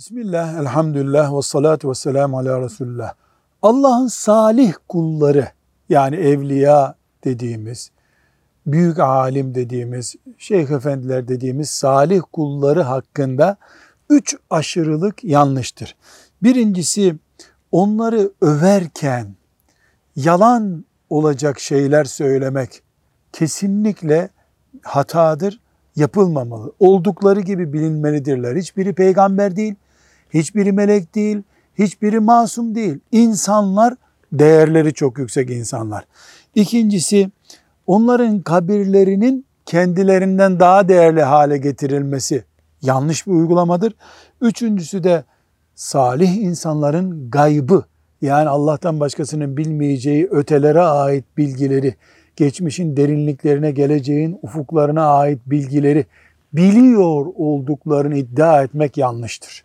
Bismillah, elhamdülillah ve salatu ve selamu ala Resulullah. Allah'ın salih kulları yani evliya dediğimiz, büyük alim dediğimiz, şeyh efendiler dediğimiz salih kulları hakkında üç aşırılık yanlıştır. Birincisi onları överken yalan olacak şeyler söylemek kesinlikle hatadır, yapılmamalı. Oldukları gibi bilinmelidirler. Hiçbiri peygamber değil, hiçbiri melek değil, hiçbiri masum değil. İnsanlar değerleri çok yüksek insanlar. İkincisi onların kabirlerinin kendilerinden daha değerli hale getirilmesi yanlış bir uygulamadır. Üçüncüsü de salih insanların gaybı yani Allah'tan başkasının bilmeyeceği ötelere ait bilgileri, geçmişin derinliklerine, geleceğin ufuklarına ait bilgileri biliyor olduklarını iddia etmek yanlıştır.